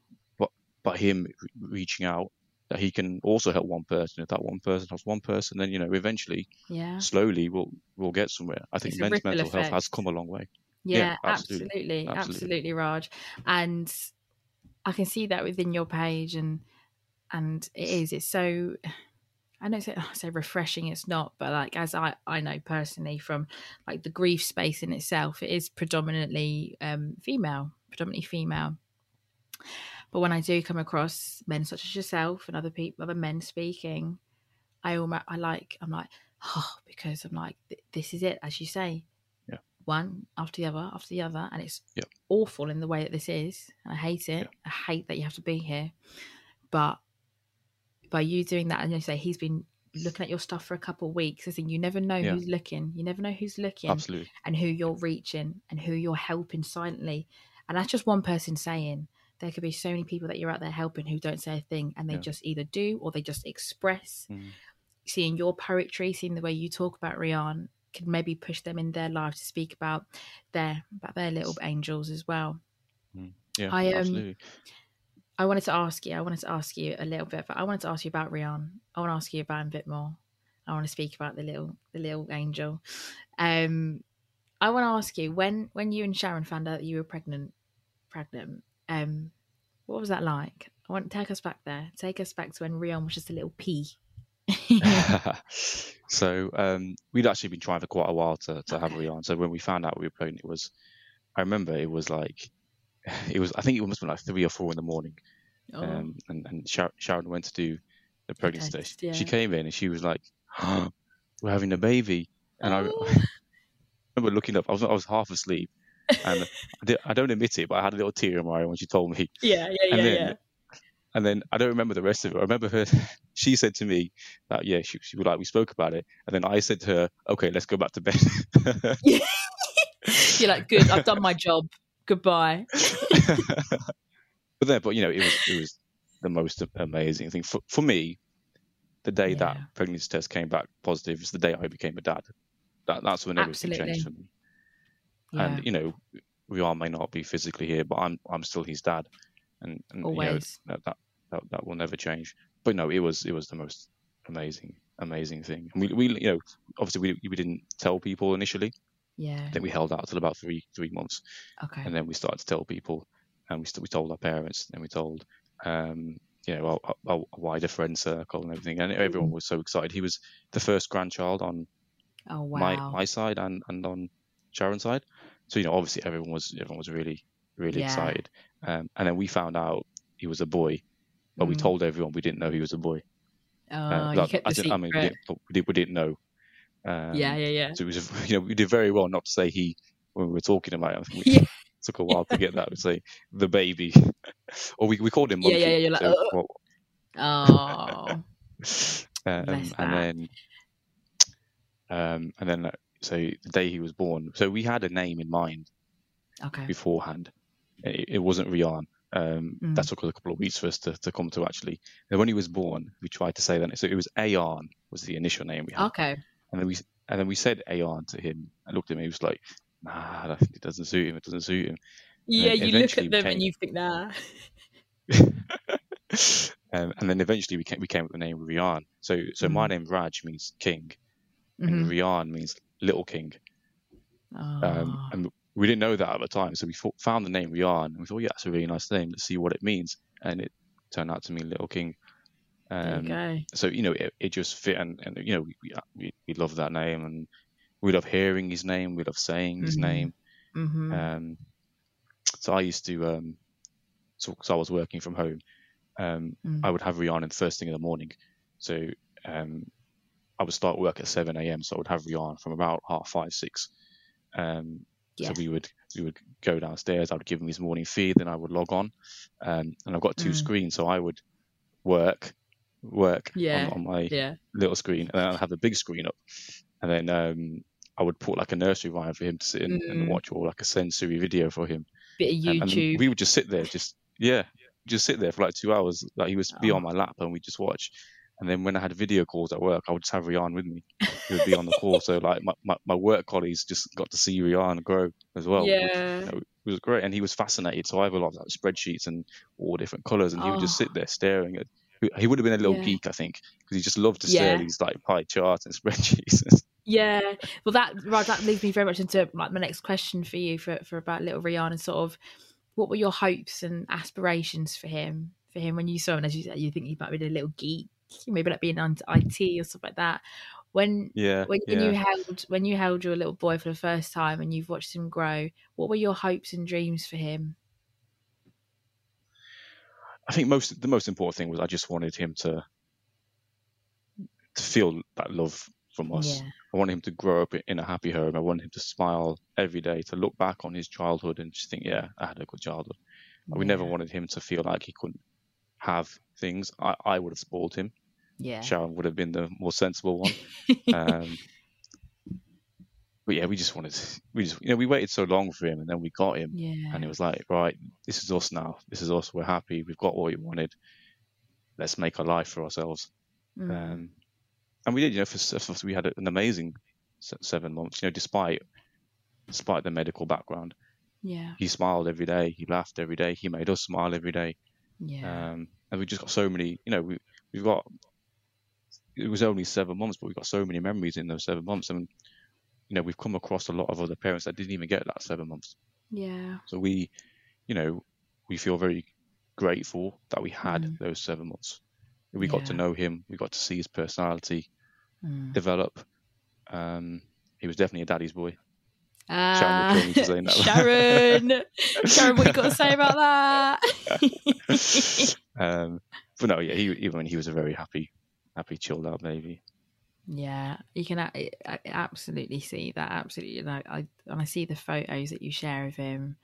by him re- reaching out that he can also help one person. If that one person helps one person, then you know eventually,
Yeah.
slowly we'll we'll get somewhere. I think men's mental health has come a long way.
Yeah,
Yeah,
absolutely,
absolutely,
absolutely. Raj. And I can see that within your page, and and it is. It's so. I don't say I say refreshing. It's not, but like as I I know personally from like the grief space in itself, it is predominantly um female, predominantly female. But when I do come across men such as yourself and other people, other men speaking, I almost I like I'm like oh because I'm like this is it as you say
Yeah.
one after the other after the other and it's
Yeah.
awful in the way that this is and I hate it I hate that you have to be here but by you doing that and you say he's been looking at your stuff for a couple of weeks I think you never know
Yeah.
who's looking you never know who's looking
Absolutely,
and who you're reaching and who you're helping silently. And that's just one person saying. There could be so many people that you're out there helping who don't say a thing and they
Yeah.
just either do or they just express.
Mm.
Seeing your poetry, seeing the way you talk about Riaan could maybe push them in their life to speak about their about their little angels as well.
yeah,
I, um,
absolutely.
I wanted to ask you, I wanted to ask you a little bit, but I wanted to ask you about Riaan. I want to ask you about him a bit more. I want to speak about the little the little angel. Um I want to ask you when when you and Sharan found out that you were pregnant pregnant, um what was that like? I want to take us back there. Take us back to when Riaan was just a little pea.
so um, we'd actually been trying for quite a while to, to have. Riaan. So when we found out we were pregnant, it was, I remember it was like, it was, I think it must have been like three or four in the morning.
Oh,
Um, and, and Shar- Sharan went to do the pregnancy
test,
test. She came in and she was like, we're having a baby. And I,
Oh.
I remember looking up, I was, I was half asleep. And I, did, I don't admit it, but I had a little tear in my eye when she told me.
yeah, yeah,
and
yeah,
then,
yeah.
and then I don't remember the rest of it. I remember her. She said to me that yeah, she, she was like we spoke about it, and then I said to her, "Okay, let's go back to bed."
You're like, good, I've done my job. Goodbye.
But then, but you know, it was it was the most amazing thing for for me. The day that pregnancy test came back positive is the day I became a dad. That that's when everything
Absolutely.
changed for me.
Yeah.
And you know, we all may not be physically here, but I'm I'm still his dad, and, and you know, that, that that that will never change. But no, it was it was the most amazing amazing thing. And we we you know obviously we we didn't tell people initially.
yeah.
Then we held out till about three three months,
Okay.
and then we started to tell people, and we st- we told our parents, and we told um you know our, wider friend circle and everything, and everyone was so excited. He was the first grandchild on
oh wow.
my my side and and on Sharan's side. So you know, obviously everyone was everyone was really really
Yeah.
excited. Um, and then we found out he was a boy, but we
Mm.
told everyone we didn't know he was a boy.
Oh,
Uh,
you
that-
kept the
as
secret.
I mean, we didn't, we, did, we didn't know. Um,
yeah, yeah, yeah.
So it was, you know, we did very well not to say he when we were talking about it. I think we
Yeah.
Took a while to get that. We like the baby, or we we called him
Yeah,
monkey.
yeah, yeah, you're like,
so,
"Ugh."
well,
Oh,
um, and then um, and then so the day he was born, so we had a name in mind
okay.
beforehand. It, it wasn't Riaan. Um,
Mm.
That took a couple of weeks for us to, to come to actually. And when he was born, we tried to say that. So it was Ayan was the initial name we had,
Okay.
and then we and then we said Ayan to him. I looked at him. He was like, Nah, that- it doesn't suit him. It doesn't suit him.
Yeah, you look at them
became-
and you think, nah.
um, and then eventually we came we came with the name Riaan. So so my
Mm.
name Raj means king, and Riaan means little king. Um,
Oh.
and we didn't know that at the time, so we thought, found the name Riaan, and we thought, yeah, that's a really nice name. Let's see what it means, and it turned out to mean Little King. Um,
go.
so you know, it, it just fit, and, and you know, we, we we love that name, and we love hearing his name, we love saying his
Mhm.
name.
hmm
Um, so I used to, um, so, so I was working from home. Um,
Mm.
I would have Riaan the first thing in the morning. So um, I would start work at 7 a.m. So I would have Riaan from about half five, six. Um,
Yeah.
So we would we would go downstairs. I would give him his morning feed, then I would log on. Um, and I've got two
Mm.
screens, so I would work work
Yeah,
on, on my
Yeah.
little screen, and then I'd have the big screen up, and then um, I would put like a nursery rhyme for him to sit in and
Mm.
watch, or like a sensory video for him.
Bit of
And, and
YouTube.
we would just sit there, just yeah, just sit there for like two hours. Like he would be
Oh.
on my lap, and we just watch. And then when I had video calls at work, I would just have Riaan with me. He would be on the call, so like my, my, my work colleagues just got to see Riaan grow as well. which,
yeah.
you know, it was great, and he was fascinated. So I have a lot of like, spreadsheets and all different colours, and he would just
Oh.
sit there staring at. He would have been a little
Yeah.
geek, I think, because he just loved to stare
Yeah.
at these like pie charts and spreadsheets.
Yeah, well, that right, that leads me very much into like my next question for you for for about little Riaan. Sort of, what were your hopes and aspirations for him? For him, when you saw him, as you said, you think he might be a little geek, maybe like being on IT or stuff like that. When
yeah,
when,
yeah.
you held when you held your little boy for the first time and you've watched him grow, what were your hopes and dreams for him?
I think most the most important thing was I just wanted him to to feel that love from us.
Yeah,
I wanted him to grow up in a happy home. I wanted him to smile every day, to look back on his childhood and just think, yeah, I had a good childhood. We never wanted him to feel like he couldn't have things. I, I would have spoiled him.
Yeah,
Sharan would have been the more sensible one. Um, but yeah, we just wanted, we just, you know, we waited so long for him, and then we got him,
yeah,
and it was like, right, this is us now. This is us. We're happy. We've got what we wanted. Let's make a life for ourselves.
Mm.
Um, and we did. You know, for, for we had an amazing seven months. You know, despite despite the medical background,
yeah,
he smiled every day. He laughed every day. He made us smile every day.
yeah,
Um, and we just got so many. You know, we we've got. It was only seven months, but we got so many memories in those seven months, and you know, we've come across a lot of other parents that didn't even get that seven months.
yeah,
So we, you know, we feel very grateful that we had
Mm.
those seven months. We got to know him. We got to see his personality
Mm.
develop. Um, he was definitely a daddy's boy.
Ah,
will kill me for saying that.
Sharan, Sharan, what you got to say about that?
um, but no, yeah, he even he was a very happy, happy, chilled out baby.
Yeah, you can a- I absolutely see that. Absolutely, you know, I and I see the photos that you share of him.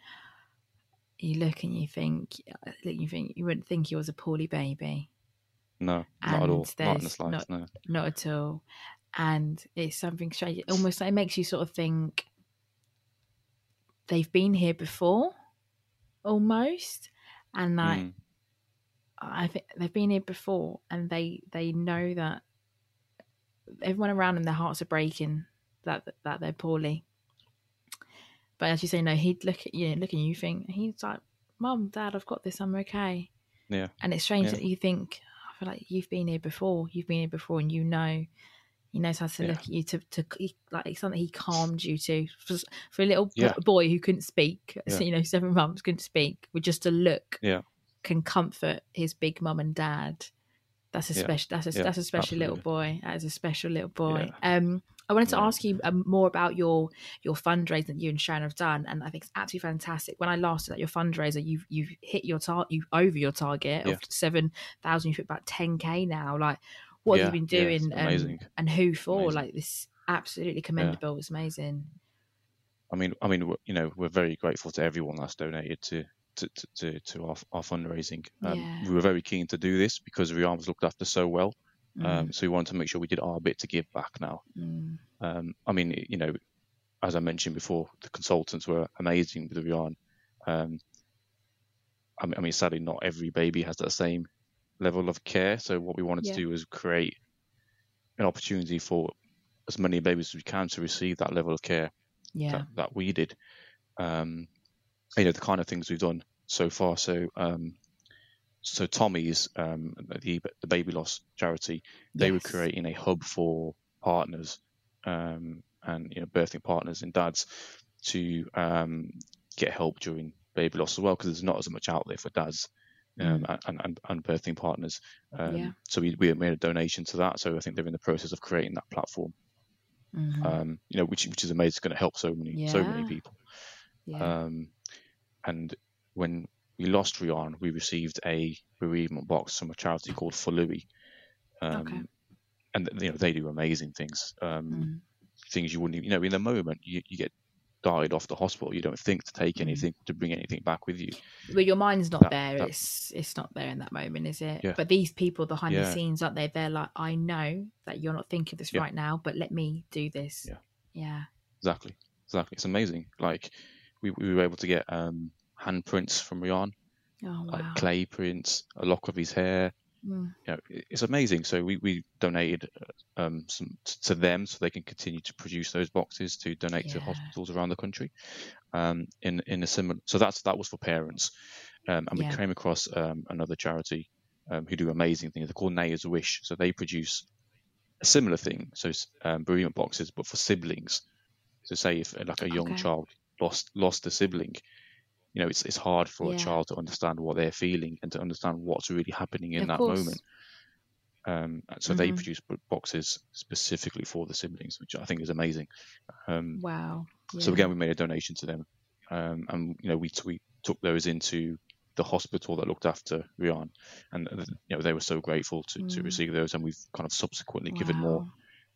You look and you think, you think you wouldn't think he was a poorly baby,
No, not at all. Not in the slightest. No.
not at all. And it's something strange. Almost, it makes you sort of think they've been here before, almost, and like
Mm,
I think they've been here before, and they they know that everyone around them, their hearts are breaking that that they're poorly. But as you say, no, he'd look at you, look at you, think he's like, "Mum, Dad, I've got this. I'm okay."
yeah,
And it's strange
Yeah.
that you think, feel like you've been here before. You've been here before, and you know, he knows how to
Yeah.
look at you to to he- like it's something he calmed you to for, for a little
Yeah.
boy who couldn't speak.
Yeah.
You know, seven months couldn't speak with just a look.
Yeah.
can comfort his big mum and dad. That's a special. That's a that's a special little boy. That is a special little boy. Um, I wanted to ask you um, more about your your fundraising that you and Sharan have done, and I think it's absolutely fantastic. When I last at your fundraiser, you've you've hit your target, you've over your target
Yeah.
of seven thousand. You've hit about ten k now. Like, what have you been
yeah,
doing?
amazing.
Um, and who for?
Amazing.
Like this, absolutely commendable. It's amazing.
I mean, I mean, you know, we're very grateful to everyone that's donated to to to, to, to our, our fundraising. Um,
Yeah.
We were very keen to do this because Riaan was looked after so well.
Mm,
Um, so we wanted to make sure we did our bit to give back now.
mm,
Um, I mean, you know, as I mentioned before, the consultants were amazing with Riaan. Um, I mean, I mean, sadly, not every baby has that same level of care. So what we wanted
Yeah.
to do was create an opportunity for as many babies as we can to receive that level of care
yeah.
that, that we did. Um, you know, the kind of things we've done so far. So, um, so Tommy's, um, the the baby loss charity, they were creating a hub for partners, um, and you know, birthing partners and dads to um, get help during baby loss as well, because there's not as much out there for dads. Um, and, and, and birthing partners. Um,
Yeah.
So we, we made a donation to that. So I think they're in the process of creating that platform
Mm-hmm.
um, you know, which which is amazing. It's going to help so many so many people.
yeah.
Um, and when we lost Riaan, we received a bereavement box from a charity called For Louis. Um,
Okay.
and you know they do amazing things, um,
Mm.
things you wouldn't, even, you know, in the moment you, you get died off the hospital, you don't think to take
Mm.
anything to bring anything back with you.
But your mind's not
That-
there.
that-
It's it's not there in that moment, is it?
Yeah.
But these people behind the scenes, aren't they? They're like, I know that you're not thinking this
Yeah.
right now, but let me do this.
Yeah.
Yeah.
Exactly, exactly. It's amazing. Like we, we were able to get um, handprints from Riaan,
Oh wow.
like clay prints, a lock of his hair.
Mm.
You know, it's amazing. So we, we donated uh, um, some to them so they can continue to produce those boxes to donate to hospitals around the country. Um, in in a similar, so that's that was for parents, um, and
Yeah.
we came across um, another charity um, who do amazing things. They're called Naya's Wish. So they produce a similar thing, so um, bereavement boxes, but for siblings. So say if like a young
Okay.
child lost lost a sibling, you know, it's it's hard for
Yeah.
a child to understand what they're feeling and to understand what's really happening in
Of
that
course.
moment. Um, so they
Mhm.
produce boxes specifically for the siblings, which I think is amazing. Um,
Wow.
So again, we made a donation to them, um, and you know we, we took those into the hospital that looked after Riaan, and uh, you know they were so grateful to, to
Mm.
receive those, and we've kind of subsequently given more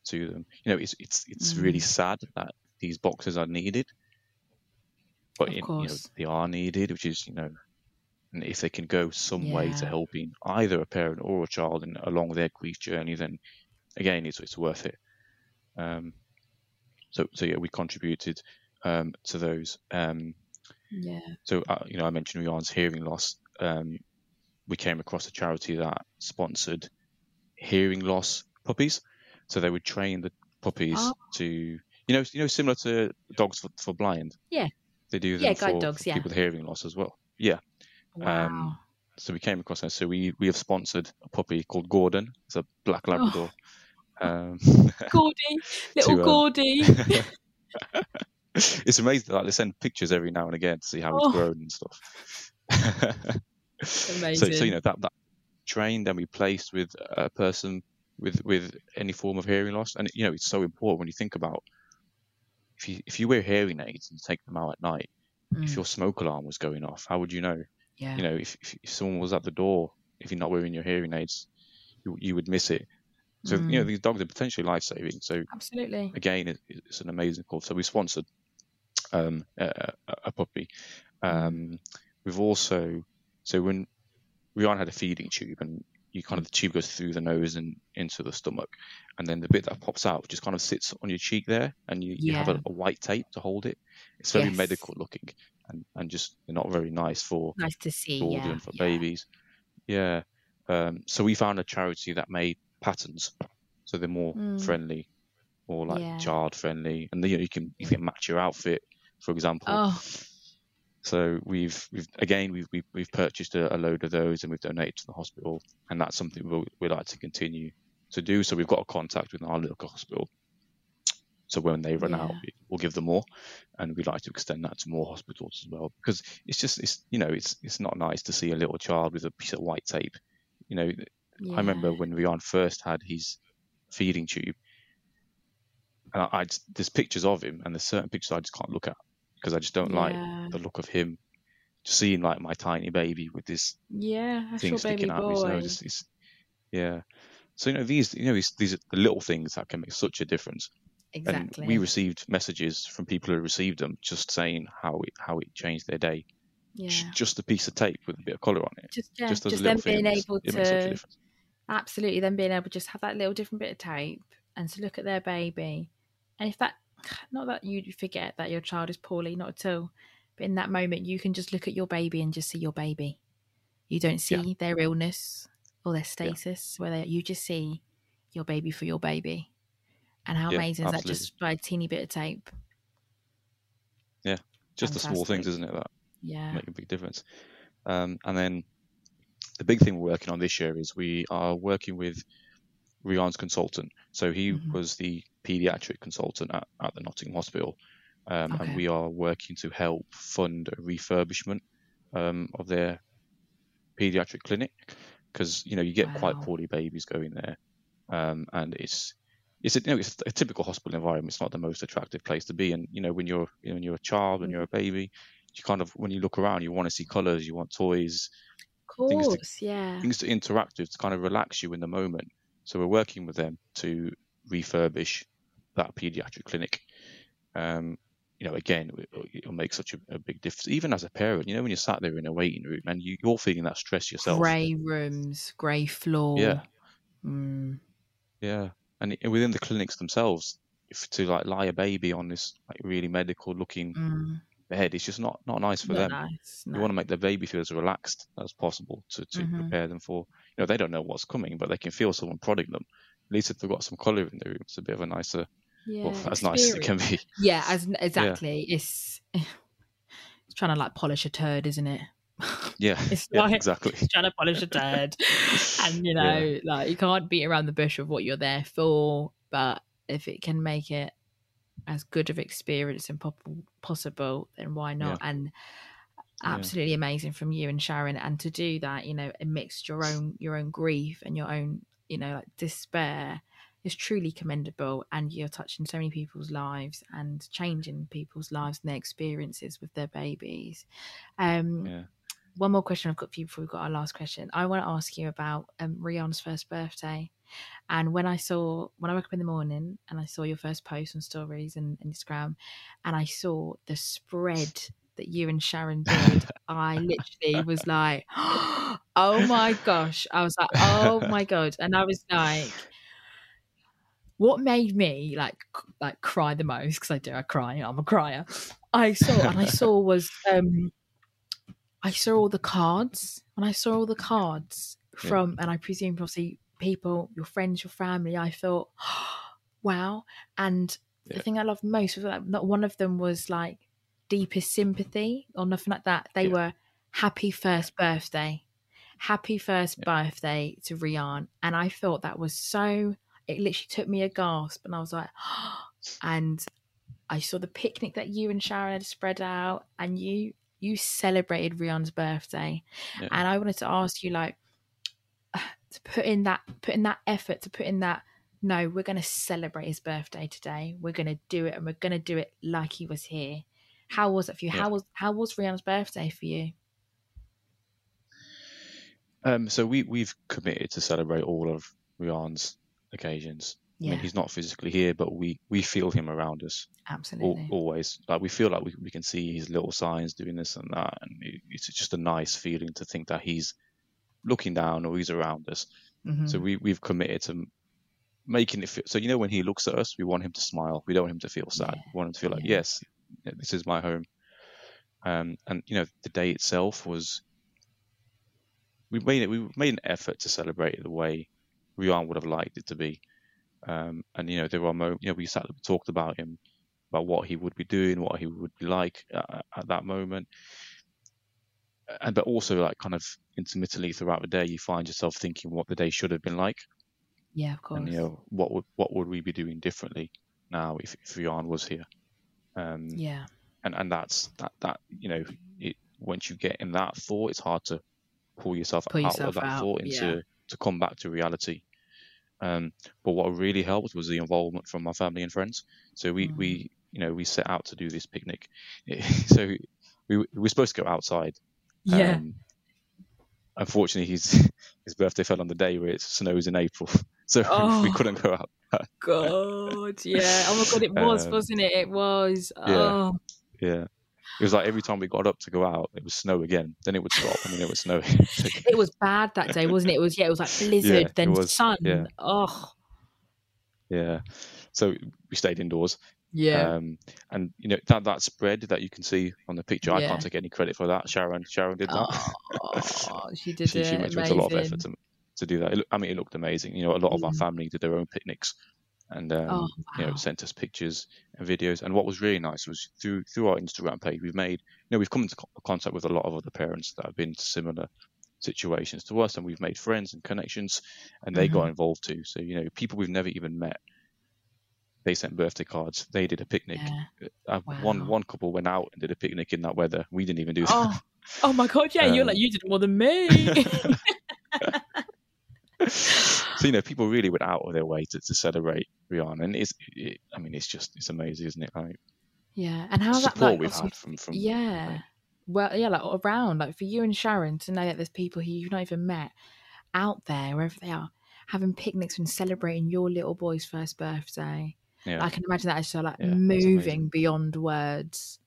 to them. You know, it's it's it's really
Mm.
sad that these boxes are needed, but
Of
it- you know they are needed, which is you know, and if they can go some way to helping either a parent or a child in, along their grief journey, then again it's it's worth it. Um, so so yeah, we contributed um, to those. Um,
Yeah.
so uh, you know, I mentioned Riaan's hearing loss. Um, we came across a charity that sponsored hearing loss puppies. So they would train the puppies
Oh.
to, you know, you know, similar to dogs for, for blind.
Yeah.
They do them
Yeah, guide
for,
dogs,
for
yeah.
people with hearing loss as well. Yeah.
Wow.
Um, So we came across that. So we we have sponsored a puppy called Gordon. It's a black
Oh.
Labrador. Um,
Gordy, little
to, uh,
Gordy.
it's amazing. Like they send pictures every now and again to see how
Oh.
it's grown and stuff. so, so you know that that trained and we placed with a person with with any form of hearing loss, and you know it's so important when you think about if you if you wear hearing aids and you take them out at night, if
Mm,
your smoke alarm was going off, how would you know?
yeah.
You know, if, if if someone was at the door, if you're not wearing your hearing aids, you you would miss it. So you know
Mm.
these dogs are potentially life saving. So
Absolutely.
again, it, it's an amazing call. So we sponsored um, a, a- puppy.
Mm.
Um, we've also so when Riaan had a feeding tube, and you kind of the tube goes through the nose and into the stomach, and then the bit that pops out just kind of sits on your cheek there, and you, you have a, a white tape to hold it. It's very
Yes.
medical looking, and and just not very nice for
Nice to see.
children
Yeah.
for
yeah.
babies. Yeah. Um, so we found a charity that made patterns, so they're more
Mm.
friendly, more like
Yeah.
child friendly, and you know you can you can match your outfit, for example.
Oh,
So we've we've again we've we've, we've purchased a, a load of those and we've donated to the hospital, and that's something we'll, we'd like to continue to do. So we've got a contact with our local hospital. So when they run out, we'll give them more, and we'd like to extend that to more hospitals as well because it's just it's you know it's it's not nice to see a little child with a piece of white tape. You know, I remember when Riaan first had his feeding tube, and I, I there's pictures of him, and there's certain pictures I just can't look at because I just don't like the look of him. Just seeing like my tiny baby with this
Yeah,
thing sticking out of his nose. It's, it's, yeah. So you know these you know these, these are the little things that can make such a difference.
Exactly.
And we received messages from people who received them just saying how it how it changed their day.
yeah.
Just a piece of tape with a bit of colour on it.
Just yeah,
just
just, them being able
it makes such a
to absolutely them being able to just have that little different bit of tape and to look at their baby. And if that not that you forget that your child is poorly, not at all. But in that moment you can just look at your baby and just see your baby. You don't see
Yeah.
their illness or their status, where they, you just see your baby for your baby. And how
Yeah,
amazing is that just by a teeny bit of tape?
Yeah, just the small things, isn't it? That
Yeah.
make a big difference. Um, and then the big thing we're working on this year is we are working with Riaan's consultant. So he
Mhm.
was the pediatric consultant at, at the Nottingham Hospital. Um,
Okay.
And we are working to help fund a refurbishment um, of their pediatric clinic because you know you get quite poorly babies going there, um, and it's it's a, you know it's a typical hospital environment. It's not the most attractive place to be, and you know when you're you know, when you're a child, when you're a baby, you kind of when you look around, you want to see colours, you want toys,
Of
things to-
course, yeah.
things to interact with to kind of relax you in the moment. So we're working with them to refurbish that pediatric clinic. Um, you know, again, it'll make such a, a, big difference. Even as a parent, you know, when you're sat there in a waiting room and you, are feeling that stress yourself.
Grey rooms, grey floor.
Yeah.
Mm.
Yeah, and within the clinics themselves, if to like lie a baby on this like really medical looking mm. Bed, it's just not not nice for not them. Nice, no. You want to make the baby feel as relaxed as possible to to mm-hmm. prepare them for. You know, they don't know what's coming, but they can feel someone prodding them. At least if they've got some colour in the room, it's a bit of a nicer yeah, well, as nice as it can be.
Yeah, as exactly. Yeah. It's it's trying to like polish a turd, isn't it?
Yeah,
it's
yeah,
like
exactly.
trying to polish a turd, and you know, yeah. like you can't beat around the bush of what you're there for. But if it can make it as good of experience and possible, then why not? Yeah. And absolutely amazing from you and Sharan, and to do that, you know, amidst your own your own grief and your own, you know, like despair is truly commendable and you're touching so many people's lives and changing people's lives and their experiences with their babies um yeah. One more question i've got for you before we've got our last question i want to ask you about um, Riaan's first birthday and when i saw when i woke up in the morning and i saw your first post on stories and, and instagram and i saw the spread that you and Sharan did, I literally was like, oh my gosh. I was like, oh my God. And I was like, what made me like like cry the most because I do I cry I'm a crier I saw and I saw was um I saw all the cards and I saw all the cards from yeah. and I presume obviously people your friends your family I thought wow and yeah. the thing I loved most was that not one of them was like deepest sympathy or nothing like that they yeah. were happy first birthday happy first birthday to Riaan and I thought that was so it literally took me a gasp and I was like, and I saw the picnic that you and Sharan had spread out and you you celebrated Riaan's birthday. Yeah. And I wanted to ask you like to put in that put in that effort to put in that no, we're going to celebrate his birthday today. We're going to do it and we're going to do it like he was here. How was it for you? Yeah. How was how was Riaan's birthday for you?
Um, so we we've committed to celebrate all of Riaan's occasions. Yeah. I mean, he's not physically here, but we we feel him around us.
Absolutely.
Al- always, like we feel like we, we can see his little signs doing this and that, and it, it's just a nice feeling to think that he's looking down or he's around us. Mm-hmm. So we we've committed to making it feel. So you know, when he looks at us, we want him to smile. We don't want him to feel sad. Yeah. We want him to feel like, yeah. yes, this is my home. Um, and you know, the day itself was. We made it. We made an effort to celebrate it the way Riaan would have liked it to be. Um, and you know, there were moments, you know, we sat we talked about him, about what he would be doing, what he would be like at, at that moment. And but also like kind of intermittently throughout the day, you find yourself thinking what the day should have been like.
Yeah, of course.
And you know, what would what would we be doing differently now if if was here?
Um, yeah.
And and that's that that you know, it once you get in that thought, it's hard to pull yourself pull out yourself of that out. thought into yeah. to come back to reality. Um, but what really helped was the involvement from my family and friends. So we, mm. we you know, we set out to do this picnic. so we, we were supposed to go outside.
Yeah. Um,
unfortunately, his his birthday fell on the day where it snows in April, so oh, we couldn't go out.
God, yeah. Oh my God, it was, um, wasn't it? It was. Oh.
Yeah. It was like every time we got up to go out, it was snow again. Then it would stop, and then it would snow. it
was bad that day, wasn't it? It was yeah, it was like blizzard, yeah, then was, sun. Yeah. Oh.
Yeah. So we stayed indoors.
Yeah.
Um, and you know that that spread that you can see on the picture, yeah. I can't take any credit for that. Sharan, Sharan did that.
Oh, she did
she,
it.
She went a lot of effort to, to do that. It, I mean, it looked amazing. You know, a lot of mm. our family did their own picnics and um, oh, wow. you know sent us pictures and videos. And what was really nice was through through our Instagram page, we've made you know we've come into contact with a lot of other parents that have been to similar situations to us, and we've made friends and connections, and they mm-hmm. got involved too. So you know people we've never even met. They sent birthday cards. They did a picnic. Yeah. Uh, wow. One one couple went out and did a picnic in that weather. We didn't even do that.
Oh, oh my god! Yeah, um, you're like you did more than me.
so you know, people really went out of their way to, to celebrate Riaan, and it's, it, I mean, it's just it's amazing, isn't it? Like,
yeah, and how
that
like,
we've had from from
yeah, like, well, yeah, like around, like for you and Sharan to know that there's people who you've not even met out there, wherever they are. having picnics and celebrating your little boy's first birthday.
Yeah,
I can imagine that is so like
Yeah,
moving beyond words.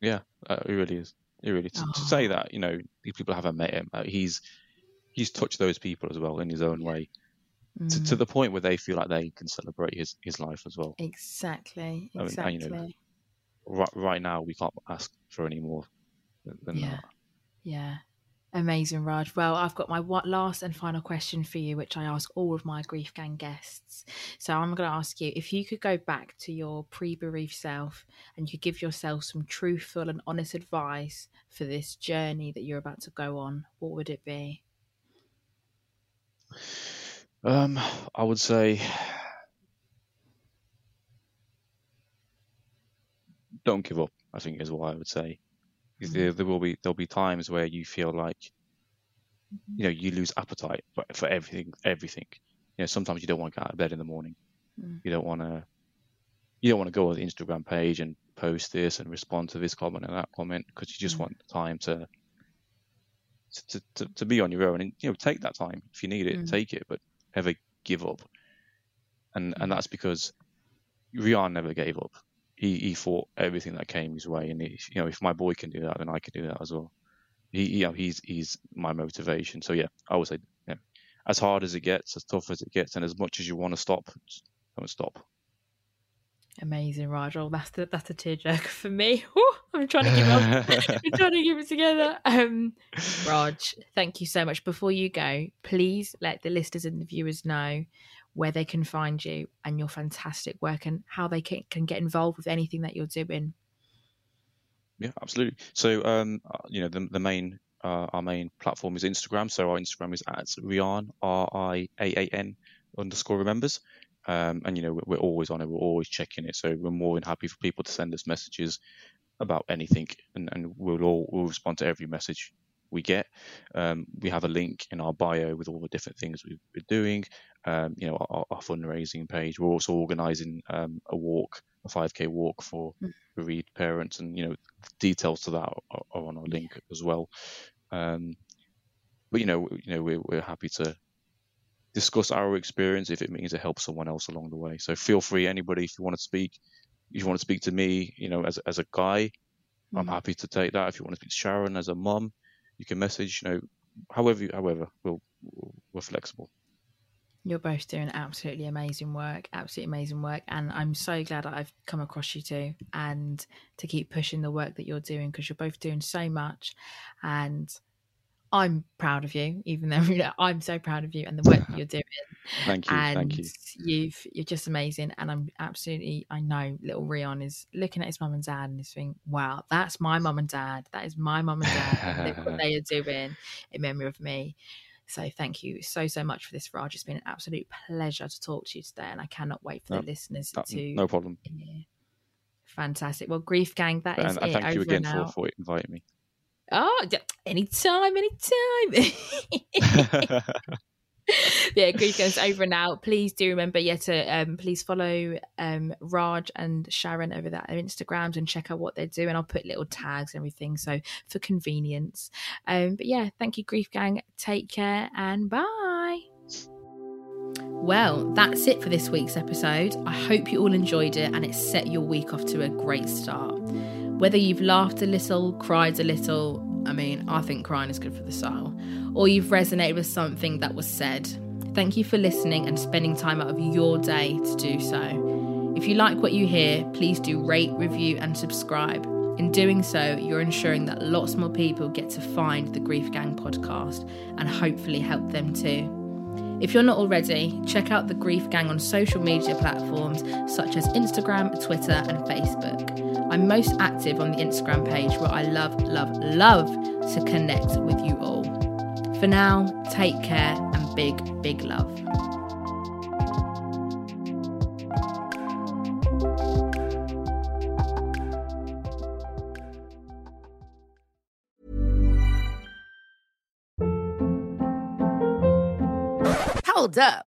yeah, uh, it really is. It really to, to say
Oh.
that you know these people haven't met him. Uh, he's he's touched those people as well in his own way to, to
Mm,
the point where they feel like they can celebrate his his life as well.
exactly.
I mean,
Exactly.
and, you know, Right, right now, we can't ask for any more than,
Yeah.
that.
Yeah. Amazing, Raj. Well, I've got my last and final question for you, which I ask all of my Grief Gang guests. So I'm going to ask you if you could go back to your pre bereaved self and you could give yourself some truthful and honest advice for this journey that you're about to go on, what would it be?
Um, I would say don't give up. I think is what I would say. There, there will be there'll be times where you feel like you know you lose appetite for, for everything. Everything. You know, sometimes you don't want to get out of bed in the morning.
Mm.
You don't want to. You don't want to go on the Instagram page and post this and respond to this comment and that comment because you just
Mm.
want time to, to to to be on your own and you know take that time if you need it,
Mm.
take it, but never give up. And and that's because Riaan never gave up. He he fought everything that came his way, and he, you know if my boy can do that, then I can do that as well. He, he you know, he's he's my motivation. So yeah, I would say yeah, as hard as it gets, as tough as it gets, and as much as you want to stop, don't stop.
Amazing, Raj. Oh, that's the, that's a tearjerker for me. Whew, I'm trying to keep up. I'm trying to keep it together. Um, Raj, thank you so much. Before you go, please let the listeners and the viewers know where they can find you and your fantastic work and how they can, can get involved with anything that you're doing.
Yeah, absolutely. So, um, uh, you know, the, the main, uh, our main platform is Instagram. So our Instagram is at Riaan, R-I-A-A-N underscore remembers. Um, and, you know, we're, always on it. We're always checking it. So we're more than happy for people to send us messages about anything and, and we'll all, we'll respond to every message we get. Um, we have a link in our bio with all the different things we've been doing. Um, you know, our, our fundraising page. We're also organising um, a walk, a 5k walk for
Mm.
bereaved parents, and you know, details to that are, are on our link as well. Um, but you know, you know, we're we're happy to discuss our experience if it means it helps someone else along the way. So feel free, anybody, if you want to speak, if you want to speak to me, you know, as as a guy, I'm
Mm.
happy to take that. If you want to speak to Sharan as a mum, you can message. You know, however, you- however, we'll, we're flexible.
You're both doing absolutely amazing work, absolutely amazing work. And I'm so glad that I've come across you two and to keep pushing the work that you're doing because you're both doing so much. And I'm proud of you, even though you know, I'm so proud of you and the work that you're doing.
Thank you,
and
thank you.
you've you're just amazing. And I'm absolutely I know little Riaan is looking at his mum and dad and is thinking, Wow, that's my mum and dad. That is my mum and dad. Look what they are doing in memory of me. So thank you so so much for this, Raj. It's been an absolute pleasure to talk to you today, and I cannot wait for
No,
the listeners
Uh,
to
no problem.
hear. Fantastic. Well, Grief Gang, that is
And, and
it.
thank you
over
again for, for inviting me.
Oh, anytime, anytime. yeah, Grief Gangs over and out. Please do remember, yeah, to um, please follow um, Raj and Sharan over their Instagrams and check out what they're doing. I'll put little tags and everything, so for convenience. Um, but yeah, thank you, Grief Gang. Take care and bye. Well, that's it for this week's episode. I hope you all enjoyed it and it set your week off to a great start. Whether you've laughed a little, cried a little, I mean, I think crying is good for the soul, or you've resonated with something that was said, thank you for listening and spending time out of your day to do so. If you like what you hear, please do rate, review, and subscribe. In doing so, you're ensuring that lots more people get to find the Grief Gang podcast and hopefully help them too. If you're not already, check out the Grief Gang on social media platforms such as Instagram, Twitter, and Facebook. I'm most active on the Instagram page where I love, love, love to connect with you all. For now, take care and big, big love.
Hold up.